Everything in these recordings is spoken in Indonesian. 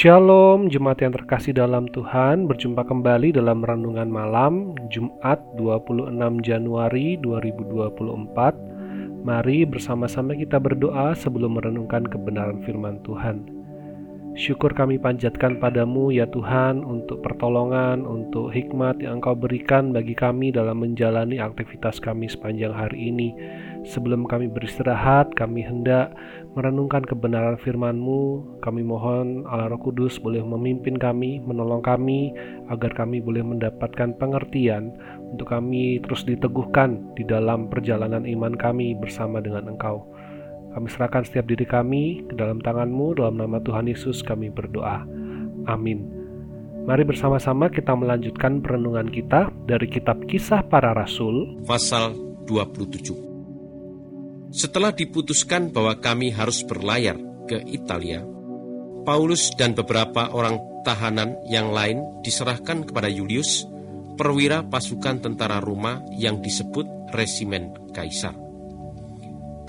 Shalom Jemaat yang terkasih dalam Tuhan. Berjumpa kembali dalam Renungan Malam Jumat 26 Januari 2024 Mari bersama-sama kita berdoa sebelum merenungkan kebenaran firman Tuhan Syukur kami panjatkan padamu ya Tuhan untuk pertolongan, untuk hikmat yang Engkau berikan bagi kami dalam menjalani aktivitas kami sepanjang hari ini. Sebelum kami beristirahat, kami hendak merenungkan kebenaran firman-Mu. Kami mohon Allah Roh Kudus boleh memimpin kami, menolong kami, agar kami boleh mendapatkan pengertian untuk kami terus diteguhkan di dalam perjalanan iman kami bersama dengan Engkau. Kami serahkan setiap diri kami ke dalam tangan-Mu, dalam nama Tuhan Yesus kami berdoa. Amin. Mari bersama-sama kita melanjutkan perenungan kita dari kitab kisah para rasul. Pasal 27 Setelah diputuskan bahwa kami harus berlayar ke Italia, Paulus dan beberapa orang tahanan yang lain diserahkan kepada Julius, perwira pasukan tentara Roma yang disebut Resimen Kaisar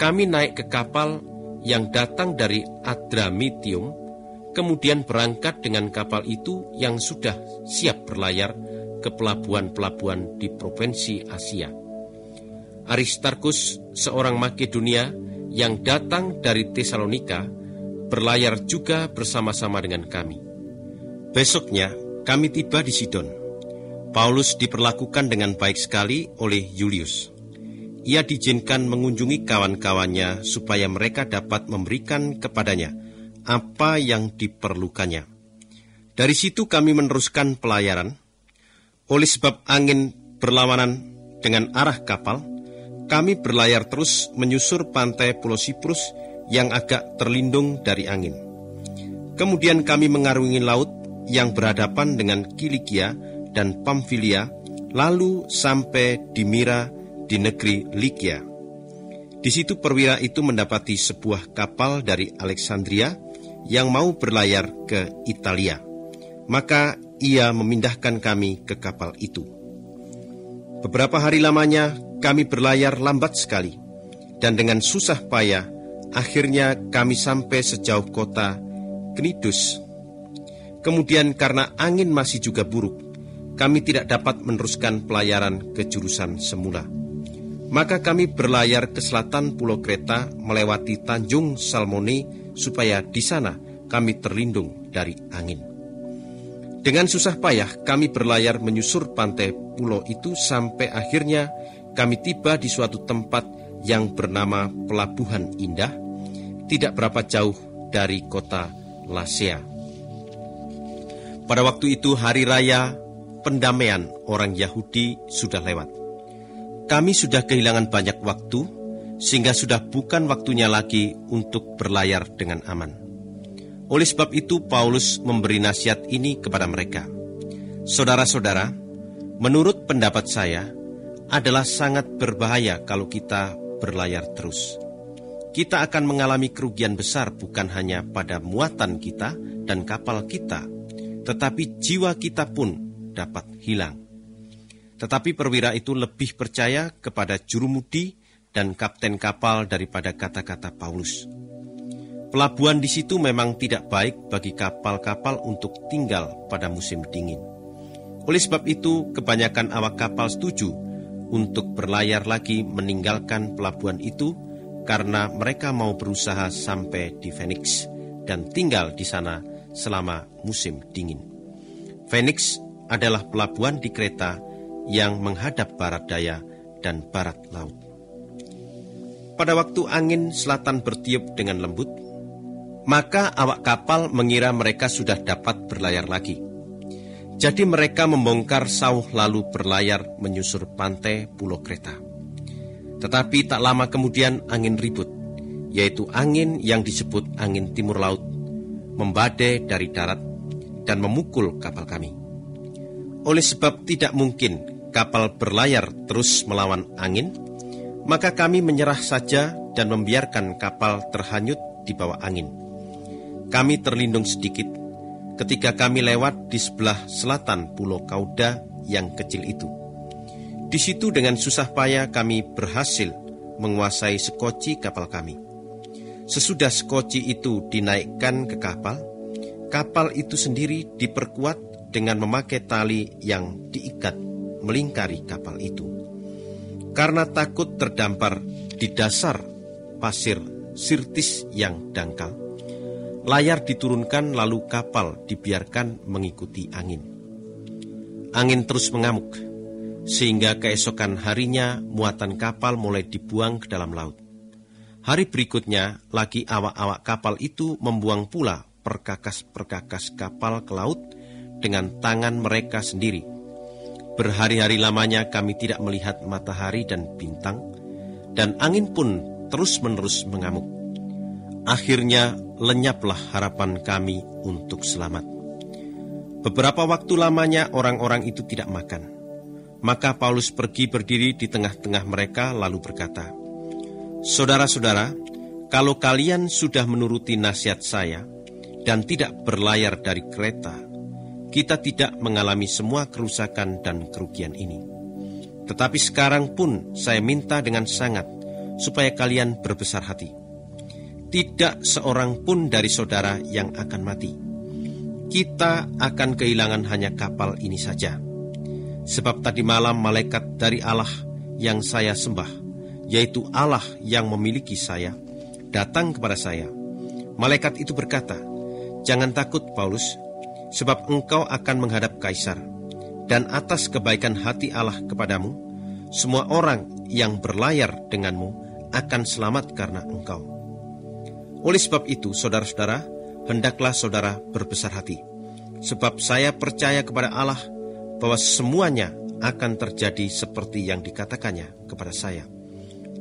kami naik ke kapal yang datang dari Adramitium, kemudian berangkat dengan kapal itu yang sudah siap berlayar ke pelabuhan-pelabuhan di provinsi Asia. Aristarkus, seorang Makedonia yang datang dari Tesalonika, berlayar juga bersama-sama dengan kami. Besoknya, kami tiba di Sidon. Paulus diperlakukan dengan baik sekali oleh Julius ia diizinkan mengunjungi kawan-kawannya supaya mereka dapat memberikan kepadanya apa yang diperlukannya. Dari situ kami meneruskan pelayaran. Oleh sebab angin berlawanan dengan arah kapal, kami berlayar terus menyusur pantai Pulau Siprus yang agak terlindung dari angin. Kemudian kami mengarungi laut yang berhadapan dengan Kilikia dan Pamfilia, lalu sampai di Mira di negeri Likia. Di situ perwira itu mendapati sebuah kapal dari Alexandria yang mau berlayar ke Italia. Maka ia memindahkan kami ke kapal itu. Beberapa hari lamanya kami berlayar lambat sekali, dan dengan susah payah akhirnya kami sampai sejauh kota Knidus. Kemudian karena angin masih juga buruk, kami tidak dapat meneruskan pelayaran ke jurusan semula. Maka kami berlayar ke selatan Pulau Kreta melewati Tanjung Salmone supaya di sana kami terlindung dari angin. Dengan susah payah kami berlayar menyusur pantai pulau itu sampai akhirnya kami tiba di suatu tempat yang bernama Pelabuhan Indah, tidak berapa jauh dari kota Lasea. Pada waktu itu hari raya pendamaian orang Yahudi sudah lewat. Kami sudah kehilangan banyak waktu, sehingga sudah bukan waktunya lagi untuk berlayar dengan aman. Oleh sebab itu, Paulus memberi nasihat ini kepada mereka: "Saudara-saudara, menurut pendapat saya, adalah sangat berbahaya kalau kita berlayar terus. Kita akan mengalami kerugian besar, bukan hanya pada muatan kita dan kapal kita, tetapi jiwa kita pun dapat hilang." Tetapi perwira itu lebih percaya kepada jurumudi dan kapten kapal daripada kata-kata Paulus. Pelabuhan di situ memang tidak baik bagi kapal-kapal untuk tinggal pada musim dingin. Oleh sebab itu, kebanyakan awak kapal setuju untuk berlayar lagi meninggalkan pelabuhan itu karena mereka mau berusaha sampai di Phoenix dan tinggal di sana selama musim dingin. Phoenix adalah pelabuhan di kereta yang menghadap barat daya dan barat laut. Pada waktu angin selatan bertiup dengan lembut, maka awak kapal mengira mereka sudah dapat berlayar lagi. Jadi mereka membongkar sauh lalu berlayar menyusur pantai Pulau Kreta. Tetapi tak lama kemudian angin ribut, yaitu angin yang disebut angin timur laut, membadai dari darat dan memukul kapal kami. Oleh sebab tidak mungkin kapal berlayar terus melawan angin, maka kami menyerah saja dan membiarkan kapal terhanyut di bawah angin. Kami terlindung sedikit ketika kami lewat di sebelah selatan Pulau Kauda yang kecil itu. Di situ dengan susah payah kami berhasil menguasai sekoci kapal kami. Sesudah sekoci itu dinaikkan ke kapal, kapal itu sendiri diperkuat dengan memakai tali yang diikat melingkari kapal itu. Karena takut terdampar di dasar pasir sirtis yang dangkal, layar diturunkan lalu kapal dibiarkan mengikuti angin. Angin terus mengamuk, sehingga keesokan harinya muatan kapal mulai dibuang ke dalam laut. Hari berikutnya, lagi awak-awak kapal itu membuang pula perkakas-perkakas kapal ke laut dengan tangan mereka sendiri. Berhari-hari lamanya kami tidak melihat matahari dan bintang, dan angin pun terus-menerus mengamuk. Akhirnya lenyaplah harapan kami untuk selamat. Beberapa waktu lamanya orang-orang itu tidak makan. Maka Paulus pergi berdiri di tengah-tengah mereka lalu berkata, Saudara-saudara, kalau kalian sudah menuruti nasihat saya dan tidak berlayar dari kereta, kita tidak mengalami semua kerusakan dan kerugian ini. Tetapi sekarang pun saya minta dengan sangat supaya kalian berbesar hati. Tidak seorang pun dari saudara yang akan mati. Kita akan kehilangan hanya kapal ini saja. Sebab tadi malam malaikat dari Allah yang saya sembah yaitu Allah yang memiliki saya, datang kepada saya. Malaikat itu berkata, Jangan takut, Paulus, sebab engkau akan menghadap kaisar, dan atas kebaikan hati Allah kepadamu, semua orang yang berlayar denganmu akan selamat karena engkau. Oleh sebab itu, saudara-saudara, hendaklah saudara berbesar hati, sebab saya percaya kepada Allah bahwa semuanya akan terjadi seperti yang dikatakannya kepada saya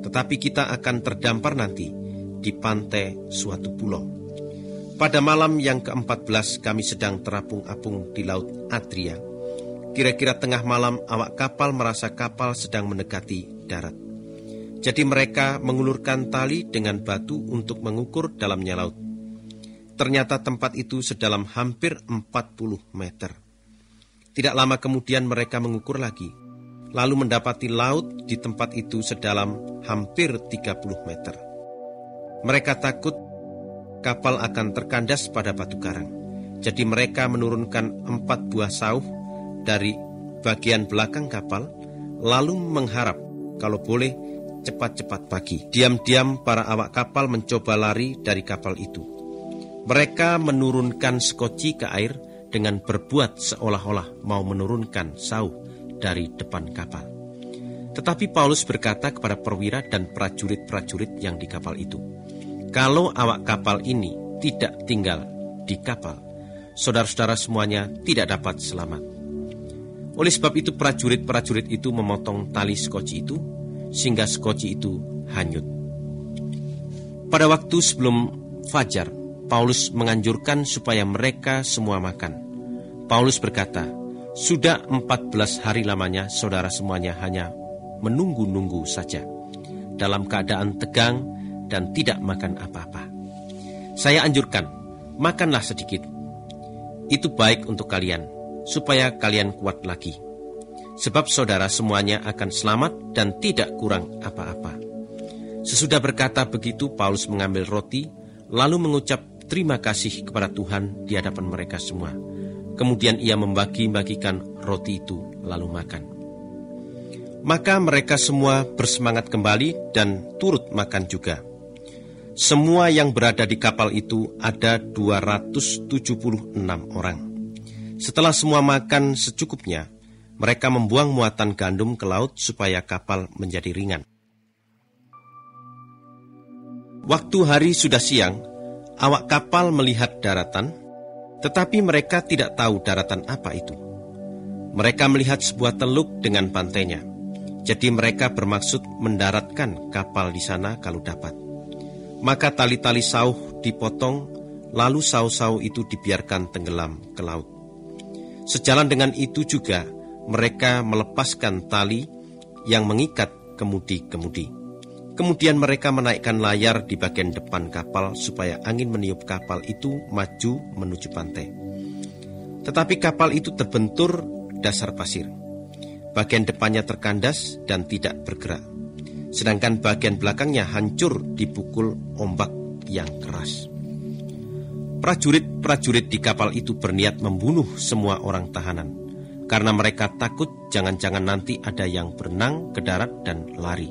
tetapi kita akan terdampar nanti di pantai suatu pulau. Pada malam yang ke-14 kami sedang terapung-apung di Laut Adria. Kira-kira tengah malam awak kapal merasa kapal sedang mendekati darat. Jadi mereka mengulurkan tali dengan batu untuk mengukur dalamnya laut. Ternyata tempat itu sedalam hampir 40 meter. Tidak lama kemudian mereka mengukur lagi lalu mendapati laut di tempat itu sedalam hampir 30 meter. Mereka takut kapal akan terkandas pada batu karang. Jadi mereka menurunkan empat buah sauh dari bagian belakang kapal, lalu mengharap kalau boleh cepat-cepat pagi. Diam-diam para awak kapal mencoba lari dari kapal itu. Mereka menurunkan skoci ke air dengan berbuat seolah-olah mau menurunkan sauh dari depan kapal. Tetapi Paulus berkata kepada perwira dan prajurit-prajurit yang di kapal itu, "Kalau awak kapal ini tidak tinggal di kapal, saudara-saudara semuanya tidak dapat selamat." Oleh sebab itu prajurit-prajurit itu memotong tali skoci itu sehingga skoci itu hanyut. Pada waktu sebelum fajar, Paulus menganjurkan supaya mereka semua makan. Paulus berkata, sudah 14 hari lamanya saudara semuanya hanya menunggu-nunggu saja dalam keadaan tegang dan tidak makan apa-apa. Saya anjurkan, makanlah sedikit. Itu baik untuk kalian, supaya kalian kuat lagi. Sebab saudara semuanya akan selamat dan tidak kurang apa-apa. Sesudah berkata begitu, Paulus mengambil roti, lalu mengucap terima kasih kepada Tuhan di hadapan mereka semua Kemudian ia membagi-bagikan roti itu lalu makan. Maka mereka semua bersemangat kembali dan turut makan juga. Semua yang berada di kapal itu ada 276 orang. Setelah semua makan secukupnya, mereka membuang muatan gandum ke laut supaya kapal menjadi ringan. Waktu hari sudah siang, awak kapal melihat daratan, tetapi mereka tidak tahu daratan apa itu. Mereka melihat sebuah teluk dengan pantainya. Jadi mereka bermaksud mendaratkan kapal di sana kalau dapat. Maka tali-tali sauh dipotong, lalu sauh-sauh itu dibiarkan tenggelam ke laut. Sejalan dengan itu juga mereka melepaskan tali yang mengikat kemudi-kemudi. Kemudian mereka menaikkan layar di bagian depan kapal supaya angin meniup kapal itu maju menuju pantai. Tetapi kapal itu terbentur dasar pasir. Bagian depannya terkandas dan tidak bergerak. Sedangkan bagian belakangnya hancur dipukul ombak yang keras. Prajurit-prajurit di kapal itu berniat membunuh semua orang tahanan, karena mereka takut jangan-jangan nanti ada yang berenang ke darat dan lari.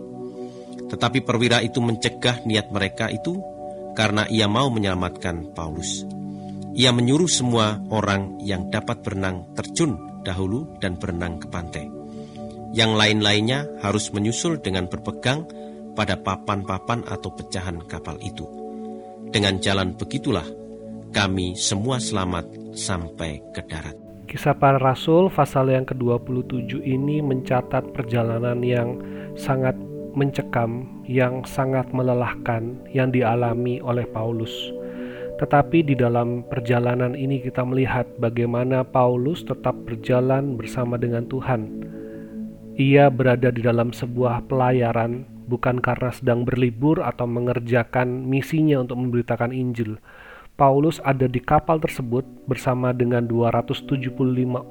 Tetapi perwira itu mencegah niat mereka itu karena ia mau menyelamatkan Paulus. Ia menyuruh semua orang yang dapat berenang terjun dahulu dan berenang ke pantai. Yang lain-lainnya harus menyusul dengan berpegang pada papan-papan atau pecahan kapal itu. Dengan jalan begitulah kami semua selamat sampai ke darat. Kisah para Rasul pasal yang ke-27 ini mencatat perjalanan yang sangat mencekam, yang sangat melelahkan yang dialami oleh Paulus. Tetapi di dalam perjalanan ini kita melihat bagaimana Paulus tetap berjalan bersama dengan Tuhan. Ia berada di dalam sebuah pelayaran bukan karena sedang berlibur atau mengerjakan misinya untuk memberitakan Injil, Paulus ada di kapal tersebut bersama dengan 275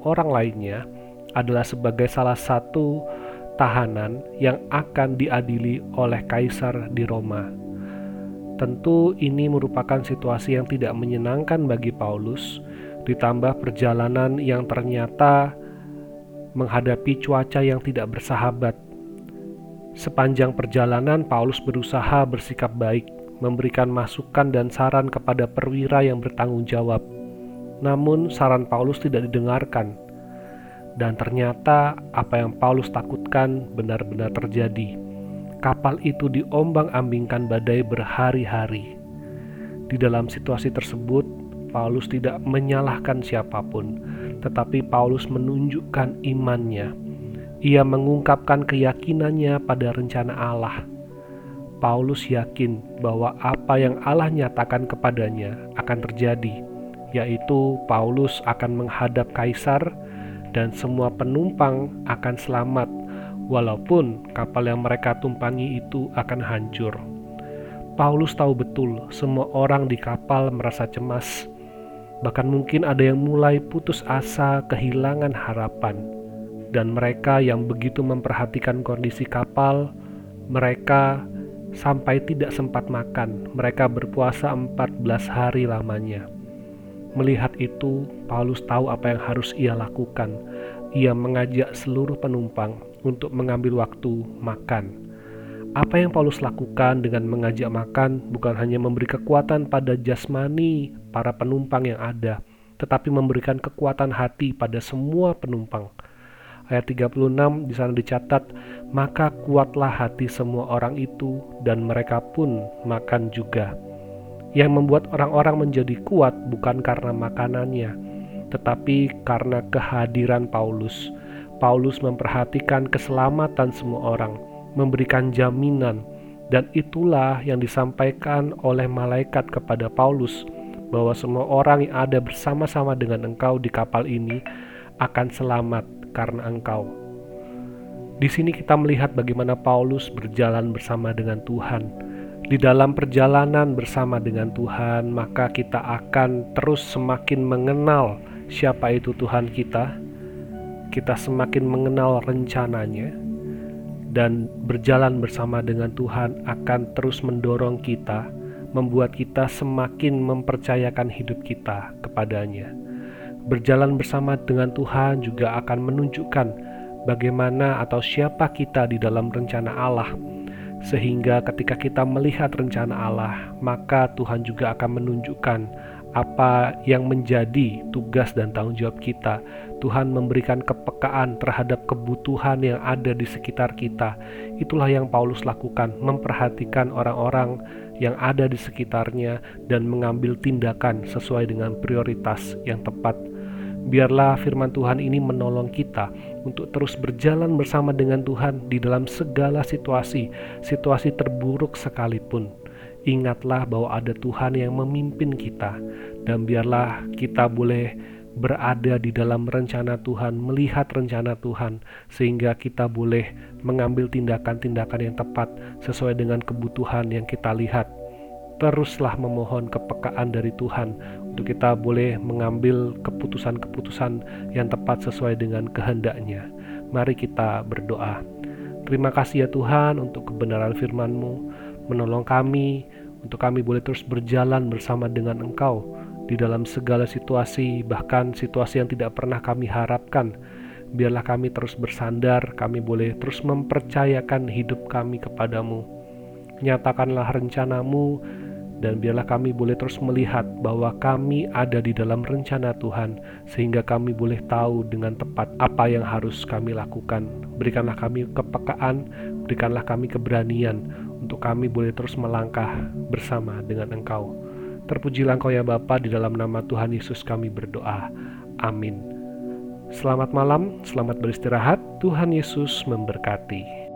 orang lainnya adalah sebagai salah satu tahanan yang akan diadili oleh kaisar di Roma. Tentu ini merupakan situasi yang tidak menyenangkan bagi Paulus, ditambah perjalanan yang ternyata menghadapi cuaca yang tidak bersahabat. Sepanjang perjalanan, Paulus berusaha bersikap baik, memberikan masukan dan saran kepada perwira yang bertanggung jawab. Namun, saran Paulus tidak didengarkan, dan ternyata apa yang Paulus takutkan benar-benar terjadi. Kapal itu diombang-ambingkan badai berhari-hari. Di dalam situasi tersebut, Paulus tidak menyalahkan siapa pun, tetapi Paulus menunjukkan imannya. Ia mengungkapkan keyakinannya pada rencana Allah Paulus yakin bahwa apa yang Allah nyatakan kepadanya akan terjadi, yaitu Paulus akan menghadap kaisar dan semua penumpang akan selamat, walaupun kapal yang mereka tumpangi itu akan hancur. Paulus tahu betul semua orang di kapal merasa cemas, bahkan mungkin ada yang mulai putus asa, kehilangan harapan, dan mereka yang begitu memperhatikan kondisi kapal, mereka sampai tidak sempat makan. Mereka berpuasa 14 hari lamanya. Melihat itu, Paulus tahu apa yang harus ia lakukan. Ia mengajak seluruh penumpang untuk mengambil waktu makan. Apa yang Paulus lakukan dengan mengajak makan bukan hanya memberi kekuatan pada jasmani para penumpang yang ada, tetapi memberikan kekuatan hati pada semua penumpang ayat 36 di sana dicatat, maka kuatlah hati semua orang itu dan mereka pun makan juga. Yang membuat orang-orang menjadi kuat bukan karena makanannya, tetapi karena kehadiran Paulus. Paulus memperhatikan keselamatan semua orang, memberikan jaminan, dan itulah yang disampaikan oleh malaikat kepada Paulus bahwa semua orang yang ada bersama-sama dengan engkau di kapal ini akan selamat karena engkau. Di sini kita melihat bagaimana Paulus berjalan bersama dengan Tuhan. Di dalam perjalanan bersama dengan Tuhan, maka kita akan terus semakin mengenal siapa itu Tuhan kita. Kita semakin mengenal rencananya, dan berjalan bersama dengan Tuhan akan terus mendorong kita, membuat kita semakin mempercayakan hidup kita kepadanya. Berjalan bersama dengan Tuhan juga akan menunjukkan bagaimana atau siapa kita di dalam rencana Allah. Sehingga ketika kita melihat rencana Allah, maka Tuhan juga akan menunjukkan apa yang menjadi tugas dan tanggung jawab kita. Tuhan memberikan kepekaan terhadap kebutuhan yang ada di sekitar kita. Itulah yang Paulus lakukan, memperhatikan orang-orang yang ada di sekitarnya dan mengambil tindakan sesuai dengan prioritas yang tepat Biarlah firman Tuhan ini menolong kita untuk terus berjalan bersama dengan Tuhan di dalam segala situasi, situasi terburuk sekalipun. Ingatlah bahwa ada Tuhan yang memimpin kita, dan biarlah kita boleh berada di dalam rencana Tuhan, melihat rencana Tuhan, sehingga kita boleh mengambil tindakan-tindakan yang tepat sesuai dengan kebutuhan yang kita lihat teruslah memohon kepekaan dari Tuhan untuk kita boleh mengambil keputusan-keputusan yang tepat sesuai dengan kehendaknya. Mari kita berdoa. Terima kasih ya Tuhan untuk kebenaran firman-Mu, menolong kami untuk kami boleh terus berjalan bersama dengan Engkau di dalam segala situasi, bahkan situasi yang tidak pernah kami harapkan. Biarlah kami terus bersandar, kami boleh terus mempercayakan hidup kami kepadamu. Nyatakanlah rencanamu, dan biarlah kami boleh terus melihat bahwa kami ada di dalam rencana Tuhan, sehingga kami boleh tahu dengan tepat apa yang harus kami lakukan. Berikanlah kami kepekaan, berikanlah kami keberanian untuk kami boleh terus melangkah bersama dengan Engkau. Terpujilah Engkau ya Bapa, di dalam nama Tuhan Yesus kami berdoa. Amin. Selamat malam, selamat beristirahat. Tuhan Yesus memberkati.